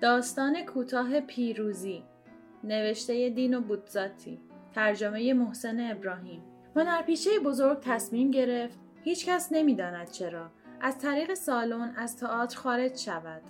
داستان کوتاه پیروزی نوشته دین و بودزاتی ترجمه محسن ابراهیم. هنرپیشه بزرگ تصمیم گرفت هیچکس نمی‌داند چرا. از طریق سالن از تئاتر خارج شود.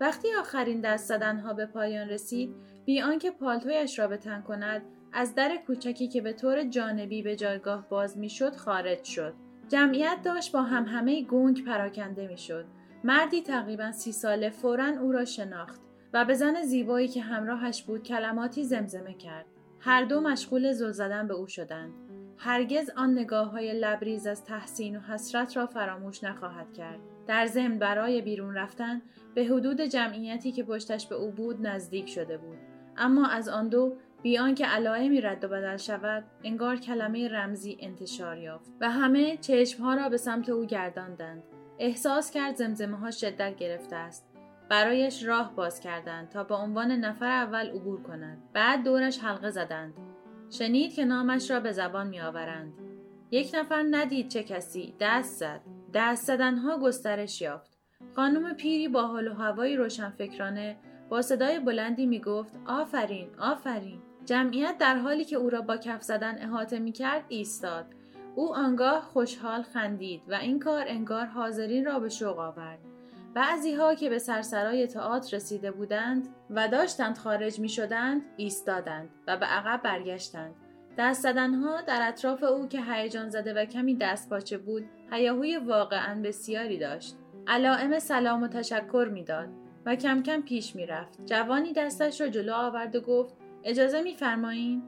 وقتی آخرین دست زدنها به پایان رسید بی آنکه پالتویش را به تن کند از در کوچکی که به طور جانبی به جایگاه باز می‌شد خارج شد. جمعیت داشت با هم همه گنگ پراکنده می‌شد. مردی تقریبا سی ساله فورا او را شناخت. و به زن زیبایی که همراهش بود کلماتی زمزمه کرد. هر دو مشغول زل زدن به او شدند. هرگز آن نگاه های لبریز از تحسین و حسرت را فراموش نخواهد کرد. در ضمن برای بیرون رفتن به حدود جمعیتی که پشتش به او بود نزدیک شده بود. اما از آن دو بیان که علائمی رد و بدل شود انگار کلمه رمزی انتشار یافت و همه چشمها را به سمت او گرداندند. احساس کرد زمزمه ها شدت گرفته است. برایش راه باز کردند تا به عنوان نفر اول عبور کند بعد دورش حلقه زدند. شنید که نامش را به زبان می آورند. یک نفر ندید چه کسی. دست زد. دست زدنها گسترش یافت. خانم پیری با حال و هوایی روشنفکرانه با صدای بلندی می گفت آفرین آفرین. جمعیت در حالی که او را با کف زدن احاطه می کرد ایستاد. او آنگاه خوشحال خندید و این کار انگار حاضرین را به شوق آورد. بعضی ها که به سرسرای تئاتر رسیده بودند و داشتند خارج می شدند ایستادند و به عقب برگشتند. دست زدنها در اطراف او که هیجان زده و کمی دست باچه بود هیاهوی واقعا بسیاری داشت. علائم سلام و تشکر می‌داد و کم کم پیش می‌رفت. جوانی دستش را جلو آورد و گفت اجازه میفرمایید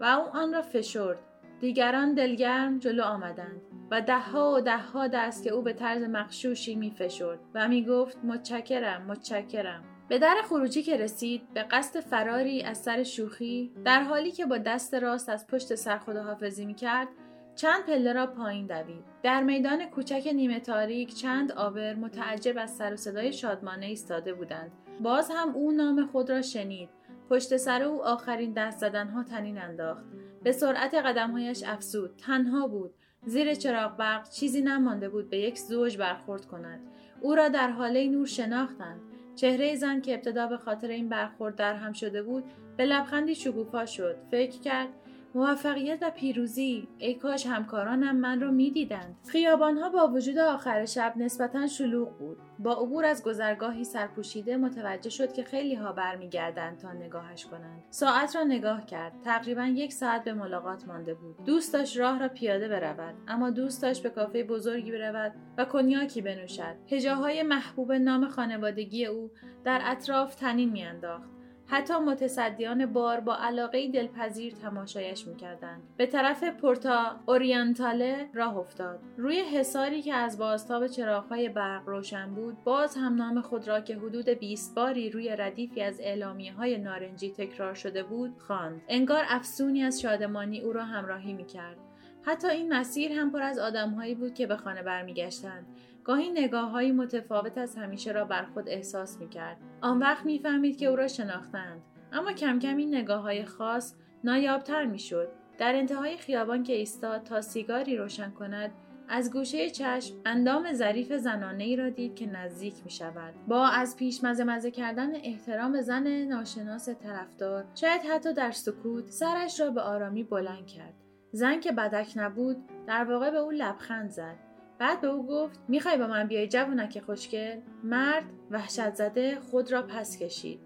و او آن را فشرد دیگران دلگرم جلو آمدند و دهها و دهها دست که او به طرز مخشوشی می فشرد و می گفت متشکرم متشکرم. به در خروجی که رسید به قصد فراری از سر شوخی در حالی که با دست راست از پشت سر خداحافظی می کرد چند پله را پایین دوید. در میدان کوچک نیمه تاریک چند آبر متعجب از سر و صدای شادمانه ایستاده بودند. باز هم او نام خود را شنید. پشت سر او آخرین دست زدنها تنین انداخت. به سرعت قدمهایش افسود. تنها بود. زیر چراغ برق چیزی نمانده بود به یک زوج برخورد کند. او را در حاله نور شناختند. چهره زن که ابتدا به خاطر این برخورد در هم شده بود به لبخندی شکوفا شد. فکر کرد موفقیت و پیروزی. ای کاش همکارانم من را می‌دیدند. خیابانها با وجود آخر شب نسبتا شلوغ بود. با عبور از گذرگاهی سرپوشیده متوجه شد که خیلی ها برمیگردند تا نگاهش کنند. ساعت را نگاه کرد. تقریبا یک ساعت به ملاقات مانده بود. دوست داشت راه را پیاده برود اما دوست داشت به کافه بزرگی برود و کنیاکی بنوشد. هجاهای محبوب نام خانوادگی او در اطراف تنین میانداخت. حتی متصدیان بار با علاقه دلپذیر تماشایش می‌کردند. به طرف پورتا اورینتاله راه افتاد. روی حساری که از بازتاب چراغهای برق روشن بود باز هم نام خود را که حدود 20 باری روی ردیفی از اعلامیه های نارنجی تکرار شده بود خواند. انگار افسونی از شادمانی او را همراهی می‌کرد. حتی این مسیر هم پر از آدمهایی بود که به خانه برمیگشتند. گاهی نگاه های متفاوت از همیشه را بر خود احساس می کرد. آن وقت می‌فهمید که او را شناختند. اما کم کم این نگاه های خاص نایابتر می شد. در انتهای خیابان که ایستاد تا سیگاری روشن کند از گوشه چشم اندام ظریف زنانه ای را دید که نزدیک می شود. با از پیش مزه مزه کردن احترام زن ناشناس طرفدار شاید حتی در سکوت سرش را به آرامی بلند کرد. زن که بدک نبود در واقع به او لبخند زد. بعد به او گفت می‌خوای با من بیای جوونک خوشگل؟ مرد وحشت زده خود را پس کشید.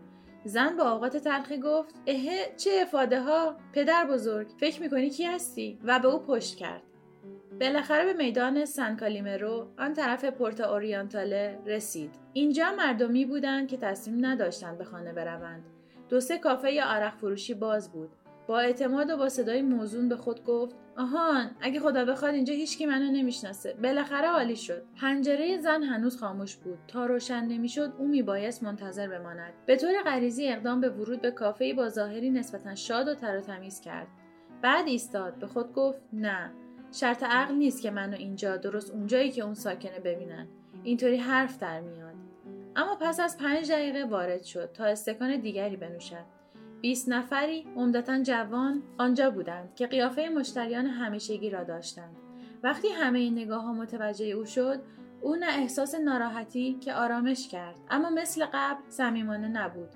زن با اوقات تلخی گفت اهه چه افاده ها پدر بزرگ فکر می‌کنی کی هستی؟ و به او پشت کرد. بالاخره به میدان سن کالیمرو آن طرف پورتا اوریانتاله رسید. اینجا مردمی بودند که تصمیم نداشتند به خانه بروند. دو سه کافه یا عرق فروشی باز بود. با اعتماد و با صدای موزون به خود گفت آهان اگه خدا بخواد اینجا هیچکی منو نمی‌شناسه. بالاخره عالی شد. پنجره زن هنوز خاموش بود. تا روشن نمی‌شد او میبایست منتظر بماند. به طور غریزی اقدام به ورود به کافه با ظاهری نسبتا شاد و تر و تمیز کرد. بعد ایستاد. به خود گفت نه شرط عقل نیست که منو اینجا درست اونجایی که اون ساکنه ببینن. اینطوری حرف در میاد. اما پس از پنج دقیقه وارد شد تا استکان دیگری بنوشد. بیست نفری عمدتا جوان آنجا بودند که قیافه مشتریان همیشگی را داشتند. وقتی همه این نگاه ها متوجه او شد او نه احساس ناراحتی که آرامش کرد اما مثل قبل صمیمانه نبود.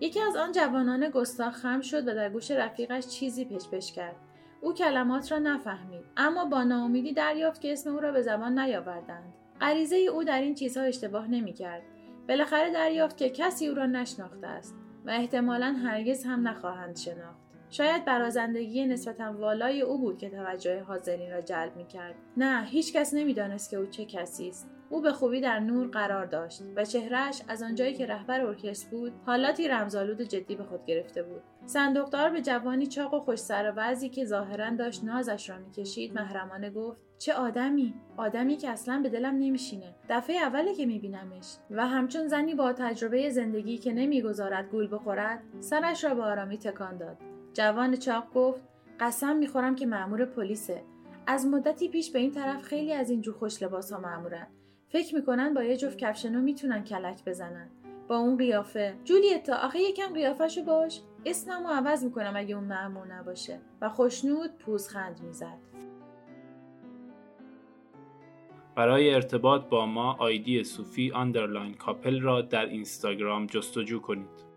یکی از آن جوانان گستاخ خم شد و در گوش رفیقش چیزی پشپش کرد. او کلمات را نفهمید اما با ناامیدی دریافت که اسم او را به زبان نیاوردند. غریزه او در این چیزها اشتباه نمی‌کرد. بالاخره دریافت که کسی او را نشناخته است. و احتمالا هرگز هم نخواهند شناخت شاید برازندگی نسبتا والای او بود که توجه حاضرین را جلب می کرد. نه هیچ کس نمی‌دانست که او چه کسی است او به خوبی در نور قرار داشت و چهرهش از آنجایی که رهبر ارکستر بود حالاتی رمزآلود جدی به خود گرفته بود. صندوقدار به جوانی چاق و خوش سر و که ظاهرا داشت نازش را می‌کشید محرمانه گفت چه آدمی؟ آدمی که اصلا به دلم نمیشینه. دفعه اوله که میبینمش و همچون زنی با تجربه زندگی که نمی‌گذارد گول بخورد سرش را به آرامی تکان داد. جوان چاق گفت قسم می‌خورم که مأمور پلیسه. از مدتی پیش به این طرف خیلی از این جور خوش لباس ها مأمورن. فکر می‌کنن با یه جفت کفش نو می‌تونن کلک بزنن. با اون قیافه. جولیتا آخه یکم قیافهشو باش. اسممو عوض می‌کنم اگه اون مأمور نباشه. و خوشنود پوزخند می‌زد. برای ارتباط با ما آیدی صوفی underline کاپل را در اینستاگرام جستجو کنید.